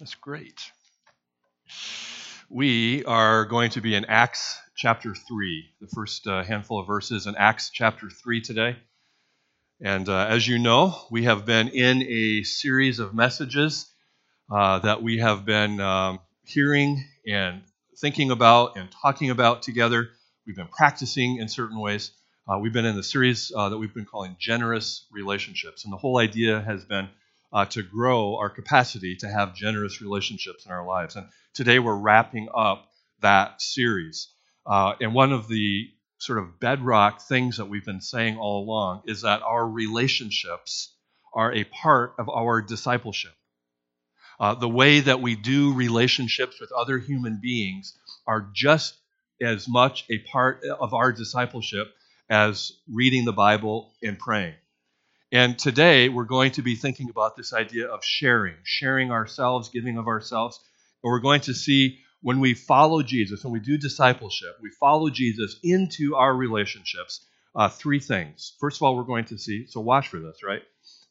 That's great. We are going to be in Acts chapter 3, the first uh, handful of verses in Acts chapter 3 today. And uh, as you know, we have been in a series of messages uh, that we have been um, hearing and thinking about and talking about together. We've been practicing in certain ways. Uh, we've been in the series uh, that we've been calling Generous Relationships. And the whole idea has been uh, to grow our capacity to have generous relationships in our lives. And today we're wrapping up that series. Uh, and one of the sort of bedrock things that we've been saying all along is that our relationships are a part of our discipleship. Uh, the way that we do relationships with other human beings are just as much a part of our discipleship as reading the Bible and praying. And today we're going to be thinking about this idea of sharing, sharing ourselves, giving of ourselves. And we're going to see when we follow Jesus, when we do discipleship, we follow Jesus into our relationships, uh, three things. First of all, we're going to see, so watch for this, right?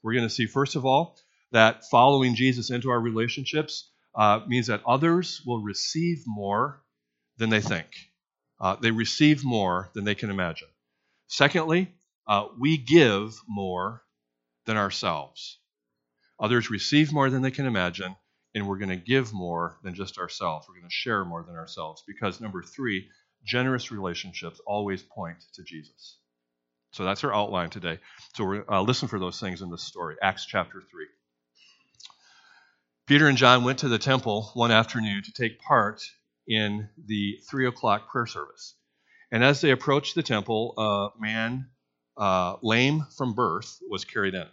We're going to see, first of all, that following Jesus into our relationships uh, means that others will receive more than they think. Uh, they receive more than they can imagine. Secondly, uh, we give more than ourselves. Others receive more than they can imagine, and we're going to give more than just ourselves. We're going to share more than ourselves because, number three, generous relationships always point to Jesus. So that's our outline today. So we're uh, listen for those things in this story, Acts chapter three. Peter and John went to the temple one afternoon to take part in the three o'clock prayer service. And as they approached the temple, a man uh, lame from birth, was carried in.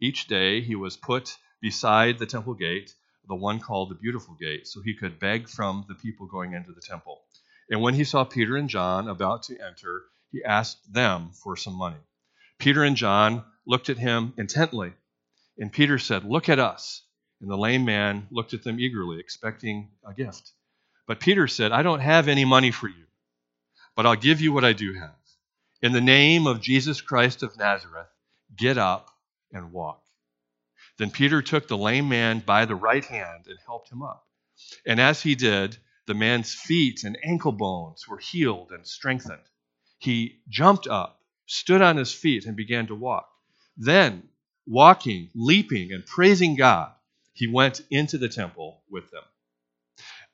Each day he was put beside the temple gate, the one called the Beautiful Gate, so he could beg from the people going into the temple. And when he saw Peter and John about to enter, he asked them for some money. Peter and John looked at him intently, and Peter said, Look at us. And the lame man looked at them eagerly, expecting a gift. But Peter said, I don't have any money for you, but I'll give you what I do have. In the name of Jesus Christ of Nazareth, get up and walk. Then Peter took the lame man by the right hand and helped him up. And as he did, the man's feet and ankle bones were healed and strengthened. He jumped up, stood on his feet, and began to walk. Then, walking, leaping, and praising God, he went into the temple with them.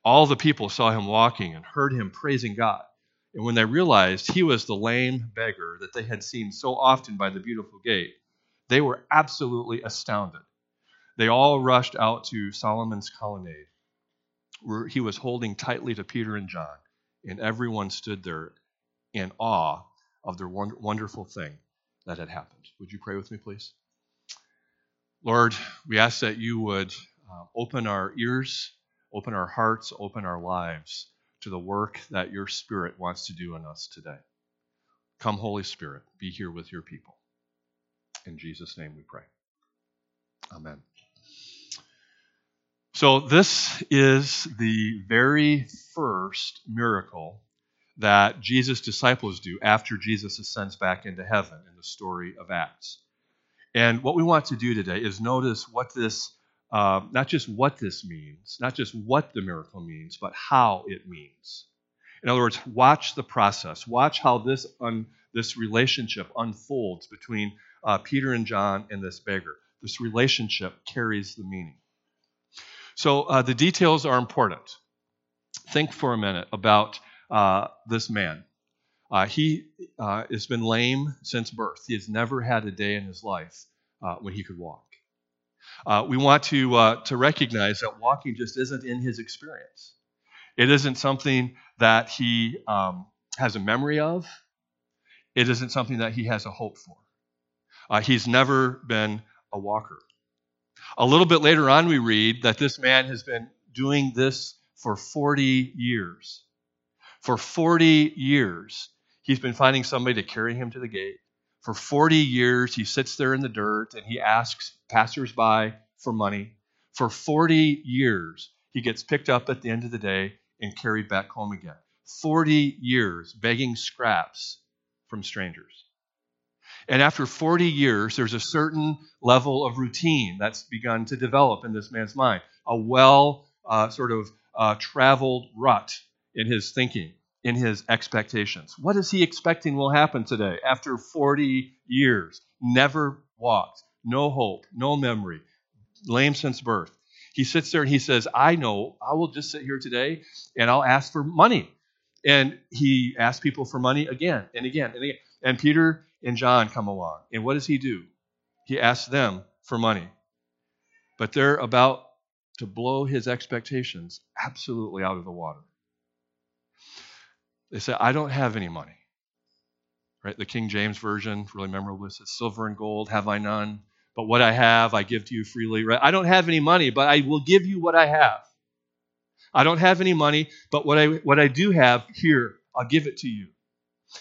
All the people saw him walking and heard him praising God. And when they realized he was the lame beggar that they had seen so often by the beautiful gate, they were absolutely astounded. They all rushed out to Solomon's colonnade, where he was holding tightly to Peter and John, and everyone stood there in awe of the wonderful thing that had happened. Would you pray with me, please? Lord, we ask that you would uh, open our ears, open our hearts, open our lives to the work that your Spirit wants to do in us today. Come, Holy Spirit, be here with your people. In Jesus' name we pray. Amen. So, this is the very first miracle that Jesus' disciples do after Jesus ascends back into heaven in the story of Acts. And what we want to do today is notice what this uh, not just what this means, not just what the miracle means, but how it means. In other words, watch the process. Watch how this un, this relationship unfolds between uh, Peter and John and this beggar. This relationship carries the meaning. So uh, the details are important. Think for a minute about uh, this man. Uh, he uh, has been lame since birth. He has never had a day in his life when he could walk. Uh, we want to, uh, to recognize that walking just isn't in his experience. It isn't something that he um, has a memory of, it isn't something that he has a hope for. Uh, he's never been a walker. A little bit later on, we read that this man has been doing this for 40 years. For 40 years, he's been finding somebody to carry him to the gate. For 40 years, he sits there in the dirt and he asks passersby for money. For 40 years, he gets picked up at the end of the day and carried back home again. 40 years begging scraps from strangers. And after 40 years, there's a certain level of routine that's begun to develop in this man's mind, a well uh, sort of uh, traveled rut in his thinking, in his expectations. What is he expecting will happen today after 40 years? Never walked, no hope, no memory, lame since birth. He sits there and he says, I know, I will just sit here today and I'll ask for money. And he asks people for money again and again and again. And Peter and John come along. And what does he do? He asks them for money. But they're about to blow his expectations absolutely out of the water. They say, I don't have any money. Right? The King James Version, really memorable, says, Silver and gold have I none, but what I have I give to you freely. Right? I don't have any money, but I will give you what I have. I don't have any money, but what I, what I do have here, I'll give it to you.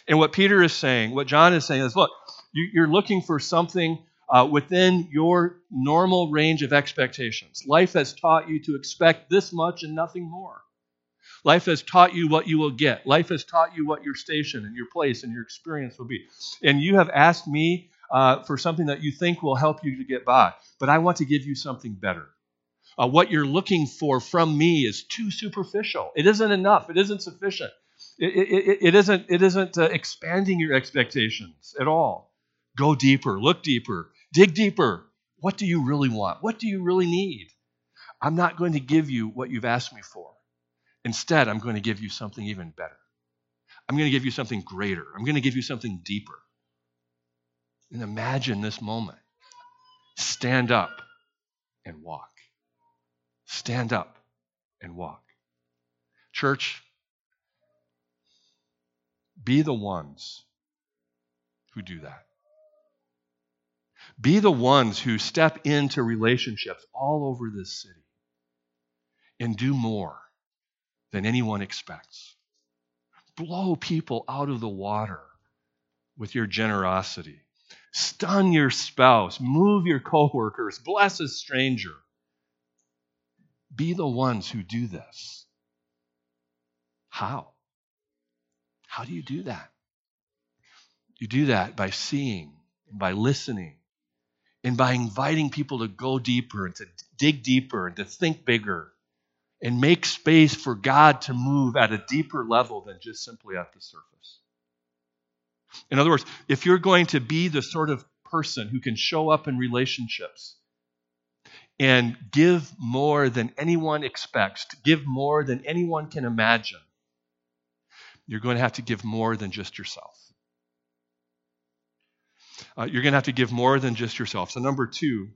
And what Peter is saying, what John is saying is look, you, are looking for something uh, within your normal range of expectations. Life has taught you to expect this much and nothing more. Life has taught you what you will get. Life has taught you what your station and your place and your experience will be. And you have asked me uh, for something that you think will help you to get by. But I want to give you something better. Uh, what you're looking for from me is too superficial. It isn't enough. It isn't sufficient. It, it, it isn't, it isn't uh, expanding your expectations at all. Go deeper, look deeper, dig deeper. What do you really want? What do you really need? I'm not going to give you what you've asked me for. Instead, I'm going to give you something even better. I'm going to give you something greater. I'm going to give you something deeper. And imagine this moment. Stand up and walk. Stand up and walk. Church, be the ones who do that. Be the ones who step into relationships all over this city and do more than anyone expects. Blow people out of the water with your generosity. Stun your spouse, move your coworkers, bless a stranger. Be the ones who do this. How? How do you do that? You do that by seeing, by listening, and by inviting people to go deeper and to dig deeper and to think bigger and make space for God to move at a deeper level than just simply at the surface. In other words, if you're going to be the sort of person who can show up in relationships and give more than anyone expects, to give more than anyone can imagine, you're going to have to give more than just yourself. Uh, you're going to have to give more than just yourself. So, number two,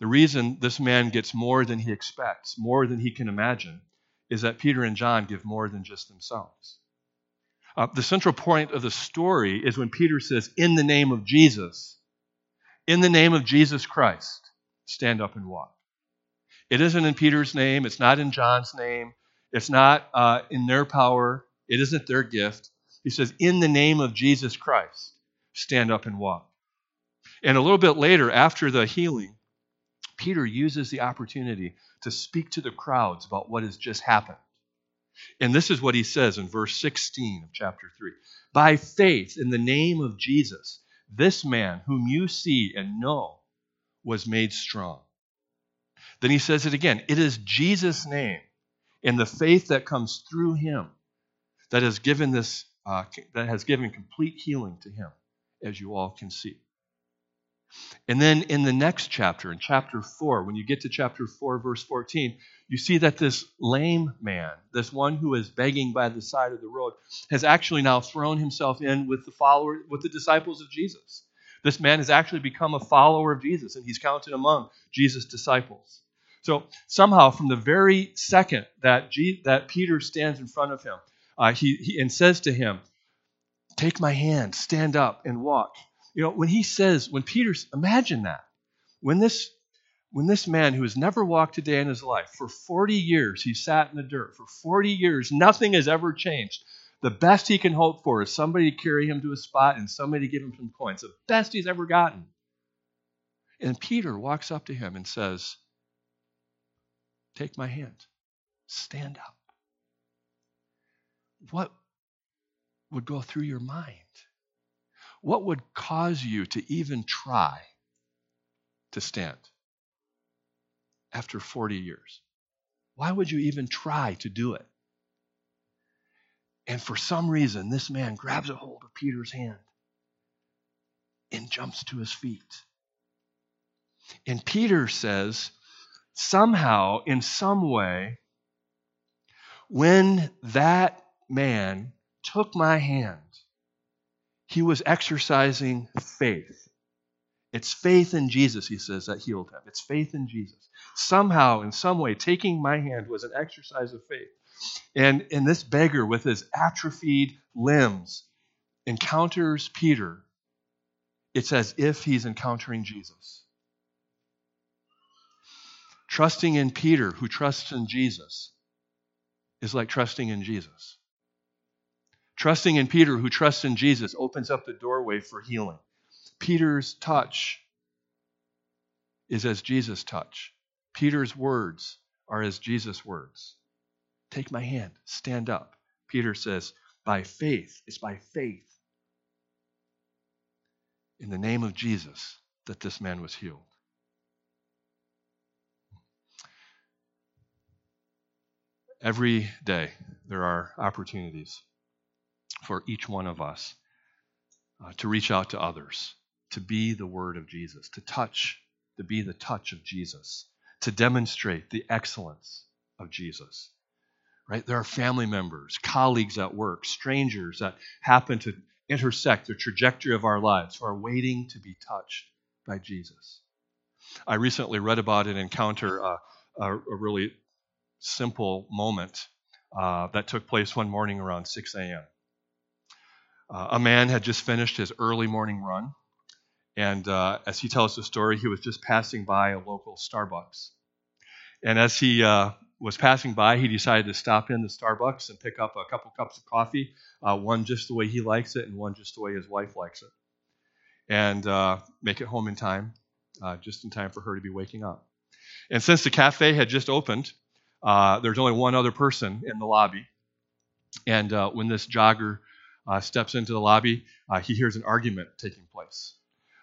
the reason this man gets more than he expects, more than he can imagine, is that Peter and John give more than just themselves. Uh, the central point of the story is when Peter says, In the name of Jesus, in the name of Jesus Christ, stand up and walk. It isn't in Peter's name, it's not in John's name, it's not uh, in their power, it isn't their gift. He says, In the name of Jesus Christ, stand up and walk. And a little bit later, after the healing, Peter uses the opportunity to speak to the crowds about what has just happened. And this is what he says in verse 16 of chapter 3 By faith in the name of Jesus, this man whom you see and know was made strong. Then he says it again it is Jesus' name and the faith that comes through him that has given this uh, that has given complete healing to him, as you all can see. And then in the next chapter, in chapter 4, when you get to chapter 4, verse 14, you see that this lame man, this one who is begging by the side of the road, has actually now thrown himself in with the follower, with the disciples of Jesus. This man has actually become a follower of Jesus, and he's counted among Jesus' disciples. So somehow, from the very second that, that Peter stands in front of him, uh, he, he, and says to him, Take my hand, stand up, and walk. You know, when he says, when Peter's, imagine that. When this, when this man who has never walked a day in his life, for 40 years he sat in the dirt, for 40 years nothing has ever changed. The best he can hope for is somebody to carry him to a spot and somebody to give him some coins. The best he's ever gotten. And Peter walks up to him and says, Take my hand, stand up what would go through your mind? What would cause you to even try to stand after 40 years? Why would you even try to do it? And for some reason, this man grabs a hold of Peter's hand and jumps to his feet. And Peter says, somehow, in some way, when that man took my hand, he was exercising faith. It's faith in Jesus, he says, that healed him. It's faith in Jesus. Somehow, in some way, taking my hand was an exercise of faith. And, and this beggar, with his atrophied limbs, encounters Peter. It's as if he's encountering Jesus. Trusting in Peter, who trusts in Jesus, is like trusting in Jesus. Trusting in Peter, who trusts in Jesus, opens up the doorway for healing. Peter's touch is as Jesus' touch. Peter's words are as Jesus' words. Take my hand, stand up. Peter says, by faith, it's by faith in the name of Jesus that this man was healed. Every day, there are opportunities for each one of us uh, to reach out to others, to be the word of Jesus, to touch, to be the touch of Jesus, to demonstrate the excellence of Jesus. Right? There are family members, colleagues at work, strangers that happen to intersect the trajectory of our lives who are waiting to be touched by Jesus. I recently read about an encounter, uh, a, a, really simple moment uh, that took place one morning around 6 a.m. Uh, a man had just finished his early morning run, and uh, as he tells the story, he was just passing by a local Starbucks. And as he uh, was passing by, he decided to stop in the Starbucks and pick up a couple cups of coffee, uh, one just the way he likes it, and one just the way his wife likes it, and uh, make it home in time, uh, just in time for her to be waking up. And since the cafe had just opened, there's only one other person in the lobby. And when this jogger uh, steps into the lobby, uh, he hears an argument taking place.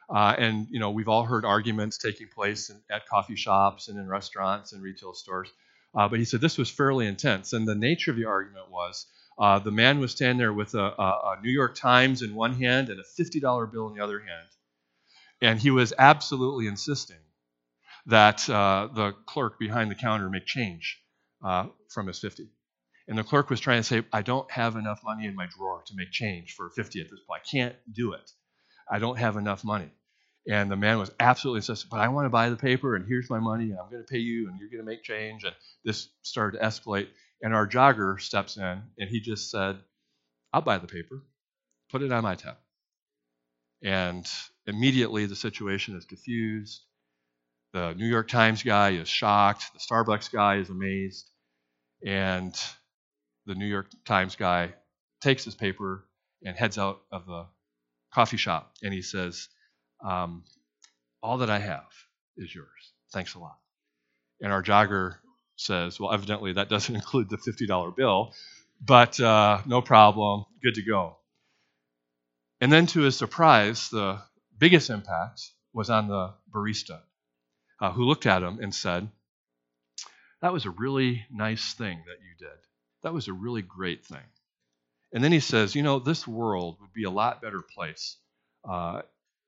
Uh, and you know we've all heard arguments taking place in, at coffee shops and in restaurants and retail stores. Uh, but he said this was fairly intense, and the nature of the argument was uh, the man was standing there with a, a, New York Times in one hand and a $50 bill in the other hand, and he was absolutely insisting that uh, the clerk behind the counter make change from his 50. And the clerk was trying to say, I don't have enough money in my drawer to make change for 50 at this point. I can't do it. I don't have enough money. And the man was absolutely insistent, but I want to buy the paper, and here's my money, and I'm going to pay you, and you're going to make change. And this started to escalate. And our jogger steps in, and he just said, I'll buy the paper, put it on my tab. And immediately the situation is diffused. The New York Times guy is shocked. The Starbucks guy is amazed. And the New York Times guy takes his paper and heads out of the coffee shop and he says, um, All that I have is yours. Thanks a lot. And our jogger says, Well, evidently that doesn't include the $50 bill, but uh, no problem, good to go. And then to his surprise, the biggest impact was on the barista, uh, who looked at him and said, That was a really nice thing that you did. That was a really great thing. And then he says, you know, this world would be a lot better place uh,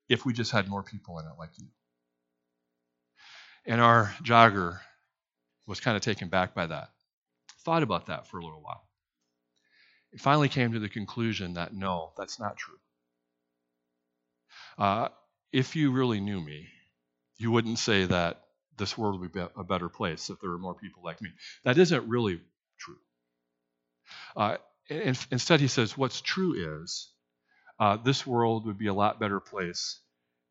if we just had more people in it like you. And our jogger was kind of taken back by that. Thought about that for a little while. It finally came to the conclusion that no, that's not true. Uh, if you really knew me, you wouldn't say that this world would be a better place if there were more people like me. That isn't really true. Uh, instead, he says, what's true is uh, this world would be a lot better place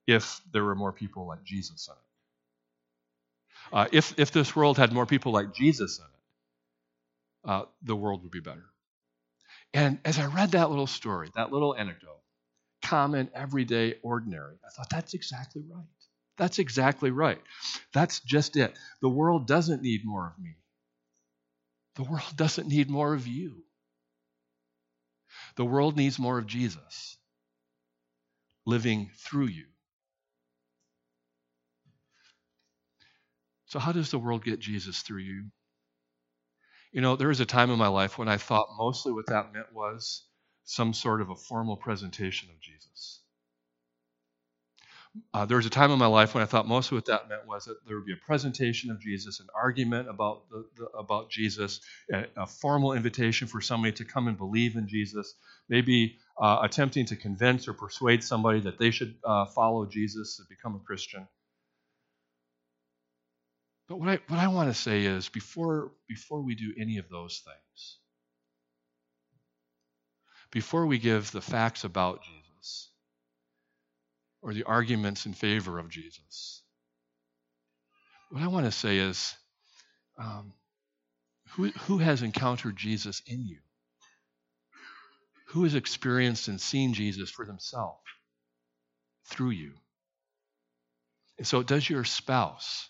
if there were more people like Jesus in it. Uh, if, if this world had more people like Jesus in it, uh, the world would be better. And as I read that little story, that little anecdote, common, everyday, ordinary, I thought, that's exactly right. That's exactly right. That's just it. The world doesn't need more of me. The world doesn't need more of you. The world needs more of Jesus. living through you. So, how does the world get Jesus through you? You know, there was a time in my life when I thought mostly what that meant was some sort of a formal presentation of Jesus. Uh, there was a time in my life when I thought most of what that meant was that there would be a presentation of Jesus, an argument about the, the, about Jesus, a, a, formal invitation for somebody to come and believe in Jesus, maybe uh, attempting to convince or persuade somebody that they should uh, follow Jesus and become a Christian. But what I, what I want to say is before, before we do any of those things, before we give the facts about Jesus or the arguments in favor of Jesus, what I want to say is um, who, who has encountered Jesus in you? Who has experienced and seen Jesus for themselves through you? And so, does your spouse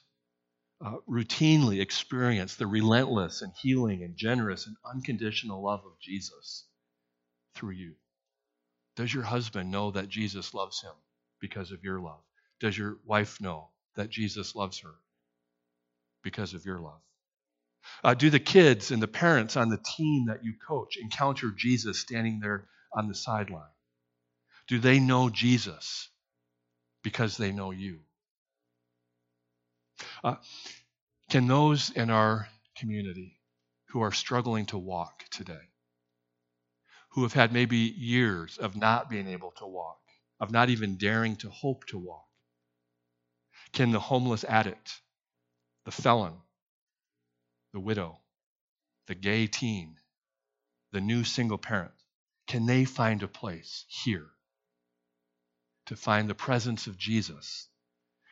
uh, routinely experience the relentless and healing and generous and unconditional love of Jesus through you? Does your husband know that Jesus loves him because of your love? Does your wife know that Jesus loves her because of your love? Uh, do the kids and the parents on the team that you coach encounter Jesus standing there on the sideline? Do they know Jesus because they know you? Uh, can those in our community who are struggling to walk today, who have had maybe years of not being able to walk, of not even daring to hope to walk, can the homeless addict, the felon, the widow, the gay teen, the new single parent, can they find a place here to find the presence of Jesus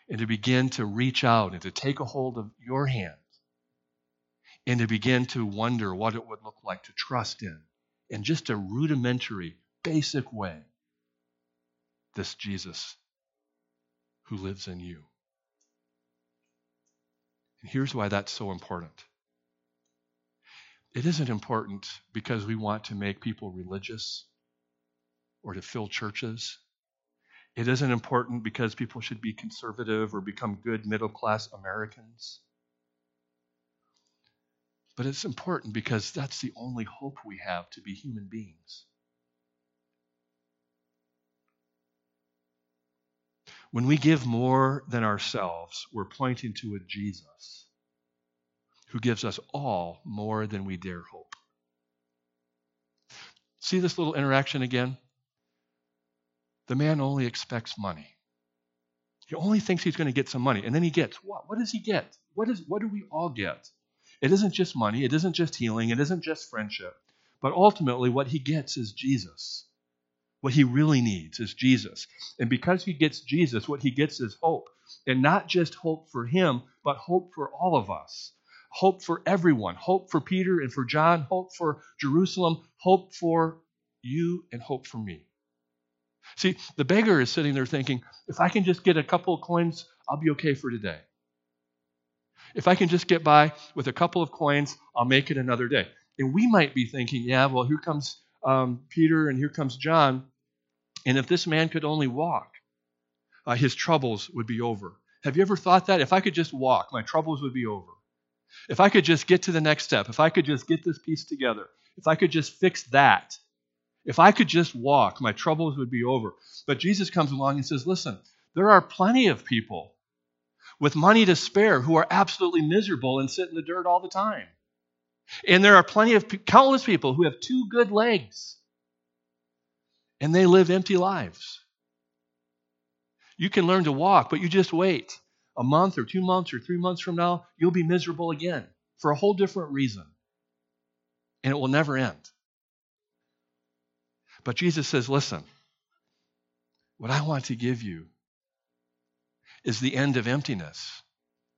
and to begin to reach out and to take a hold of your hand and to begin to wonder what it would look like to trust in, in just a rudimentary, basic way, this Jesus who lives in you. And here's why that's so important. It isn't important because we want to make people religious or to fill churches. It isn't important because people should be conservative or become good middle class Americans. But it's important because that's the only hope we have to be human beings. When we give more than ourselves, we're pointing to a Jesus who gives us all more than we dare hope. See this little interaction again? The man only expects money. He only thinks he's going to get some money. And then he gets what? What does he get? What, is, what do we all get? It isn't just money, it isn't just healing, it isn't just friendship. But ultimately, what he gets is Jesus. What he really needs is Jesus. And because he gets Jesus, what he gets is hope. And not just hope for him, but hope for all of us. Hope for everyone. Hope for Peter and for John. Hope for Jerusalem. Hope for you and hope for me. See, the beggar is sitting there thinking, if I can just get a couple of coins, I'll be okay for today. If I can just get by with a couple of coins, I'll make it another day. And we might be thinking, yeah, well, here comes um, Peter and here comes John. And if this man could only walk, uh, his troubles would be over. Have you ever thought that? If I could just walk, my troubles would be over. If I could just get to the next step, if I could just get this piece together, if I could just fix that, if I could just walk, my troubles would be over. But Jesus comes along and says, Listen, there are plenty of people with money to spare who are absolutely miserable and sit in the dirt all the time. And there are plenty of countless people who have two good legs and they live empty lives. You can learn to walk, but you just wait. A month or two months or three months from now, you'll be miserable again for a whole different reason. And it will never end. But Jesus says, listen, what I want to give you is the end of emptiness,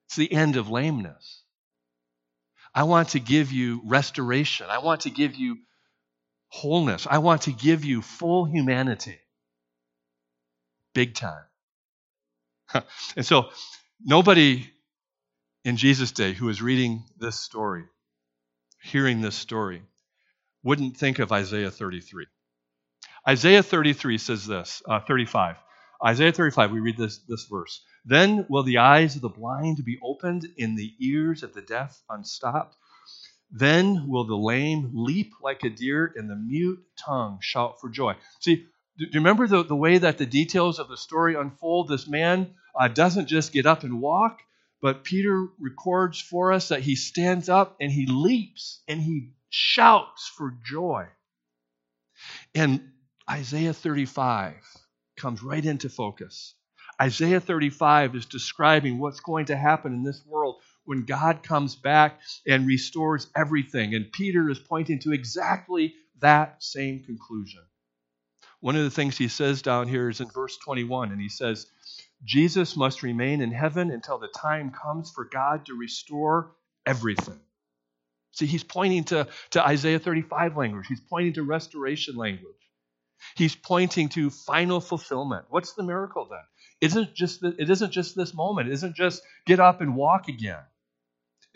it's the end of lameness. I want to give you restoration. I want to give you wholeness. I want to give you full humanity. Big time. and so, nobody in Jesus' day who is reading this story, hearing this story, wouldn't think of Isaiah 33. Isaiah 33 says this, uh, 35. Isaiah 35, we read this, this verse. Then will the eyes of the blind be opened, and the ears of the deaf unstopped. Then will the lame leap like a deer, and the mute tongue shout for joy. See, do you remember the, the way that the details of the story unfold? This man uh, doesn't just get up and walk, but Peter records for us that he stands up and he leaps and he shouts for joy. And Isaiah 35 comes right into focus. Isaiah 35 is describing what's going to happen in this world when God comes back and restores everything. And Peter is pointing to exactly that same conclusion. One of the things he says down here is in verse 21, and he says, Jesus must remain in heaven until the time comes for God to restore everything. See, he's pointing to, to Isaiah 35 language, he's pointing to restoration language. He's pointing to final fulfillment. What's the miracle then? Isn't just the, it isn't just this moment. It isn't just get up and walk again.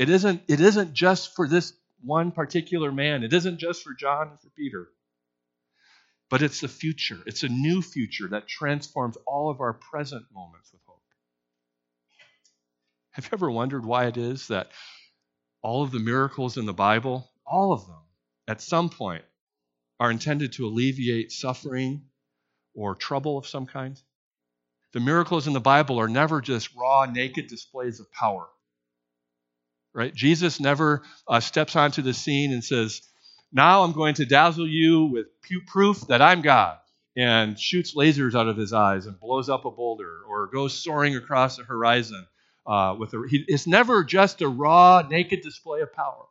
It isn't it isn't just for this one particular man. It isn't just for John and for Peter. But it's the future. It's a new future that transforms all of our present moments with hope. Have you ever wondered why it is that all of the miracles in the Bible, all of them, at some point, are intended to alleviate suffering or trouble of some kind? The miracles in the Bible are never just raw, naked displays of power. Right? Jesus never uh, steps onto the scene and says, now I'm going to dazzle you with proof that I'm God, and shoots lasers out of his eyes and blows up a boulder or goes soaring across the horizon. Uh, with a, he, it's never just a raw, naked display of power.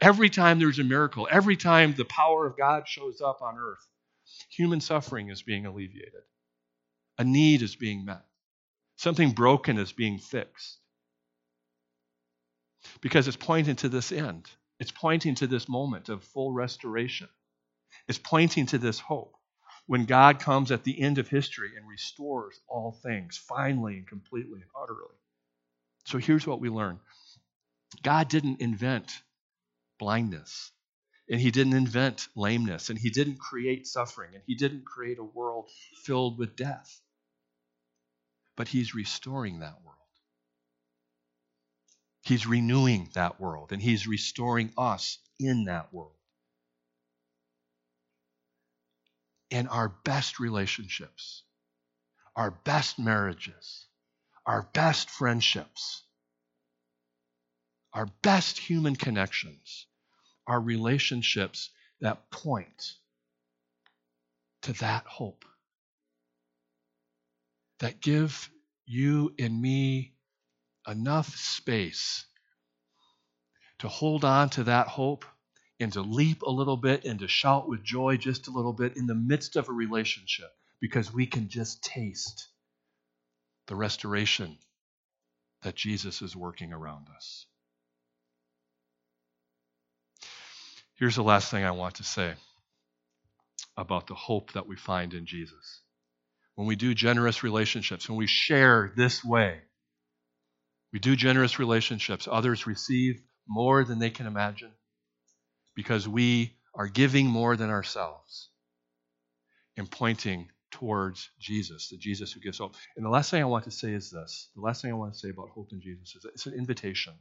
Every time there's a miracle, every time the power of God shows up on earth, human suffering is being alleviated. A need is being met. Something broken is being fixed. Because it's pointing to this end. It's pointing to this moment of full restoration. It's pointing to this hope when God comes at the end of history and restores all things finally and completely and utterly. So here's what we learn God didn't invent blindness, and He didn't invent lameness, and He didn't create suffering, and He didn't create a world filled with death. But He's restoring that world. He's renewing that world and He's restoring us in that world. And our best relationships, our best marriages, our best friendships, our best human connections are relationships that point to that hope, that give you and me enough space to hold on to that hope and to leap a little bit and to shout with joy just a little bit in the midst of a relationship because we can just taste the restoration that Jesus is working around us. Here's the last thing I want to say about the hope that we find in Jesus. When we do generous relationships, when we share this way, we do generous relationships. Others receive more than they can imagine because we are giving more than ourselves and pointing towards Jesus, the Jesus who gives hope. And the last thing I want to say is this the last thing I want to say about hope in Jesus is it's an invitation.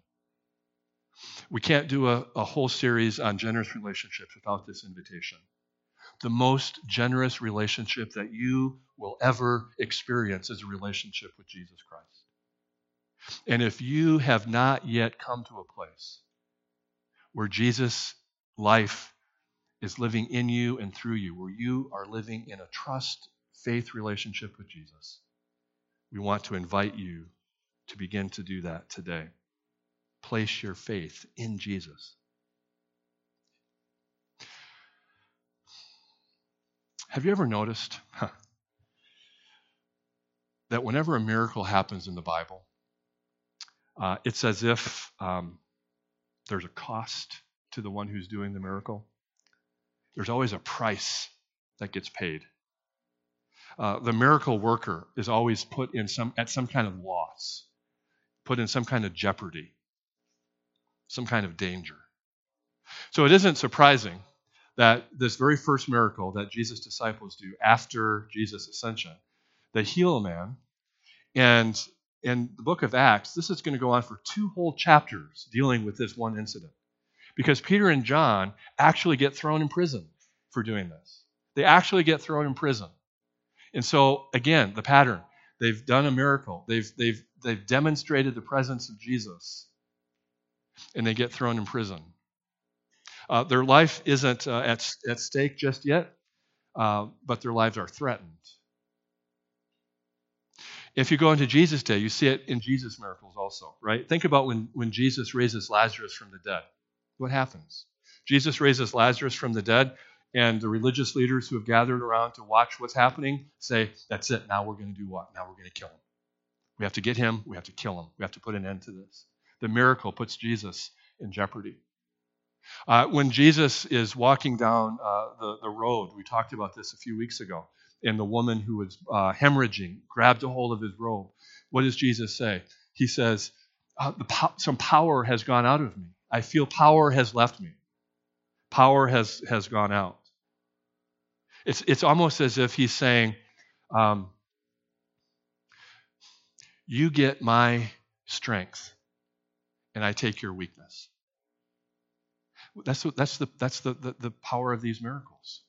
We can't do a, a whole series on generous relationships without this invitation. The most generous relationship that you will ever experience is a relationship with Jesus Christ. And if you have not yet come to a place where Jesus' life is living in you and through you, where you are living in a trust, faith relationship with Jesus, we want to invite you to begin to do that today. Place your faith in Jesus. Have you ever noticed huh, that whenever a miracle happens in the Bible, uh, it's as if um, there's a cost to the one who's doing the miracle. There's always a price that gets paid. Uh, the miracle worker is always put in some at some kind of loss, put in some kind of jeopardy, some kind of danger. So it isn't surprising that this very first miracle that Jesus' disciples do after Jesus' ascension, They heal a man. And in the book of Acts, this is going to go on for two whole chapters dealing with this one incident. Because Peter and John actually get thrown in prison for doing this. They actually get thrown in prison. And so, again, the pattern they've done a miracle, they've, they've, they've demonstrated the presence of Jesus, and they get thrown in prison. Uh, their life isn't uh, at, at stake just yet, uh, but their lives are threatened. If you go into Jesus' day, you see it in Jesus' miracles also, right? Think about when, when Jesus raises Lazarus from the dead. What happens? Jesus raises Lazarus from the dead, and the religious leaders who have gathered around to watch what's happening say, That's it. Now we're going to do what? Now we're going to kill him. We have to get him. We have to kill him. We have to put an end to this. The miracle puts Jesus in jeopardy. Uh, when Jesus is walking down uh, the, the road, we talked about this a few weeks ago, and the woman who was uh, hemorrhaging grabbed a hold of his robe. What does Jesus say? He says, uh, po- Some power has gone out of me. I feel power has left me. Power has, has gone out. It's, it's almost as if he's saying, um, You get my strength, and I take your weakness. That's, that's, the, that's the, the, the power of these miracles.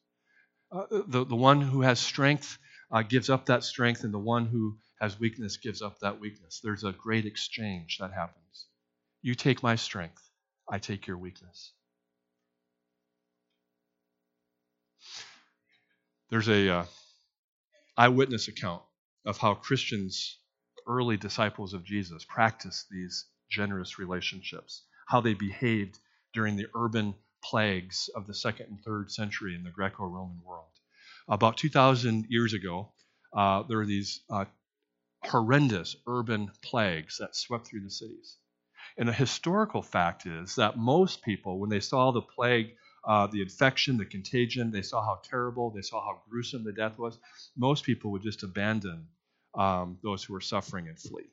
Uh, the, the one who has strength uh, gives up that strength, and the one who has weakness gives up that weakness. There's a great exchange that happens. You take my strength, I take your weakness. There's a uh, eyewitness account of how Christians, early disciples of Jesus, practiced these generous relationships, how they behaved during the urban plagues of the second and third century in the Greco Roman world. About 2,000 years ago, uh, there were these uh, horrendous urban plagues that swept through the cities. And the historical fact is that most people, when they saw the plague, uh, the infection, the contagion, they saw how terrible, they saw how gruesome the death was, most people would just abandon um, those who were suffering and flee,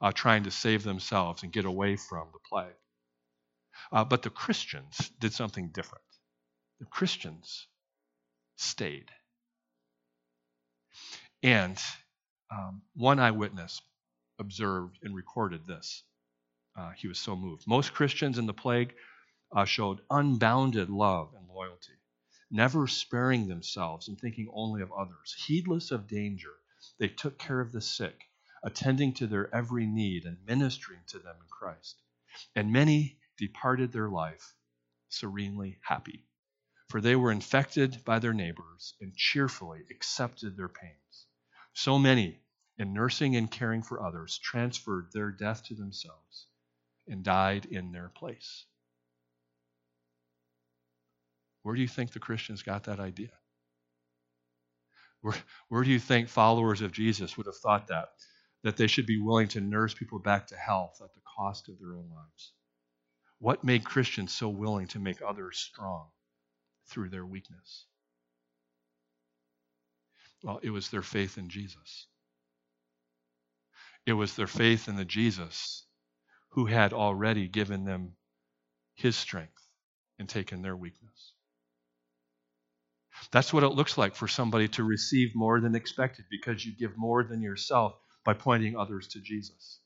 uh, trying to save themselves and get away from the plague. Uh, but the Christians did something different. The Christians stayed. And um, one eyewitness observed and recorded this. Uh, he was so moved. Most Christians in the plague uh, showed unbounded love and loyalty, never sparing themselves and thinking only of others. Heedless of danger, they took care of the sick, attending to their every need and ministering to them in Christ. And many departed their life serenely happy, for they were infected by their neighbors and cheerfully accepted their pains. So many, in nursing and caring for others, transferred their death to themselves and died in their place. Where do you think the Christians got that idea? Where, where do you think followers of Jesus would have thought that? That they should be willing to nurse people back to health at the cost of their own lives? What made Christians so willing to make others strong through their weakness? Well, it was their faith in Jesus. It was their faith in the Jesus who had already given them his strength and taken their weakness. That's what it looks like for somebody to receive more than expected because you give more than yourself by pointing others to Jesus.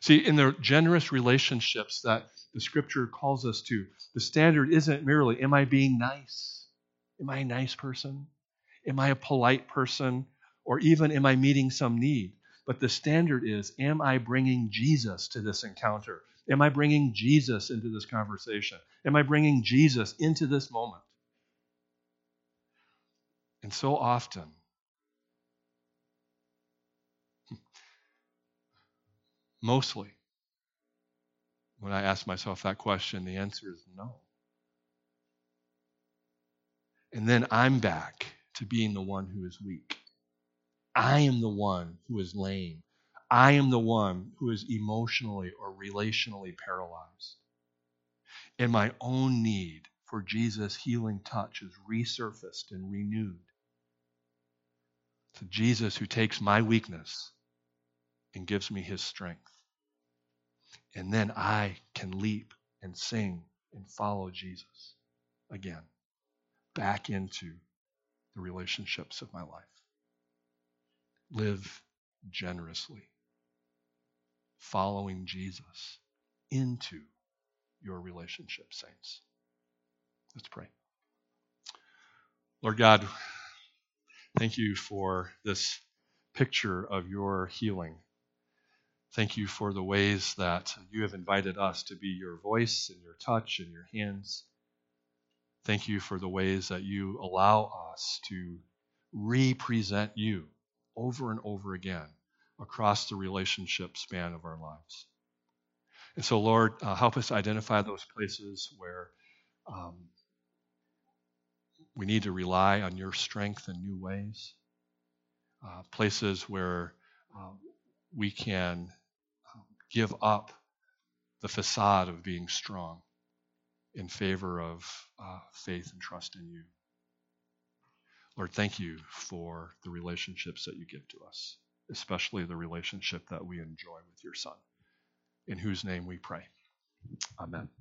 See, in the generous relationships that the scripture calls us to, the standard isn't merely, am I being nice? Am I a nice person? Am I a polite person? Or even, am I meeting some need? But the standard is, am I bringing Jesus to this encounter? Am I bringing Jesus into this conversation? Am I bringing Jesus into this moment? And so often, Mostly, when I ask myself that question, the answer is no. And then I'm back to being the one who is weak. I am the one who is lame. I am the one who is emotionally or relationally paralyzed. And my own need for Jesus' healing touch is resurfaced and renewed. To Jesus who takes my weakness and gives me his strength. And then I can leap and sing and follow Jesus again, back into the relationships of my life. live generously, following Jesus into your relationship, saints. Let's pray. Lord God, thank you for this picture of your healing. Thank you for the ways that you have invited us to be your voice and your touch and your hands. Thank you for the ways that you allow us to represent you over and over again across the relationship span of our lives. And so, Lord, uh, help us identify those places where um, we need to rely on your strength in new ways, uh, places where uh, we can give up the facade of being strong in favor of uh, faith and trust in you. Lord, thank you for the relationships that you give to us, especially the relationship that we enjoy with your Son, in whose name we pray. Amen.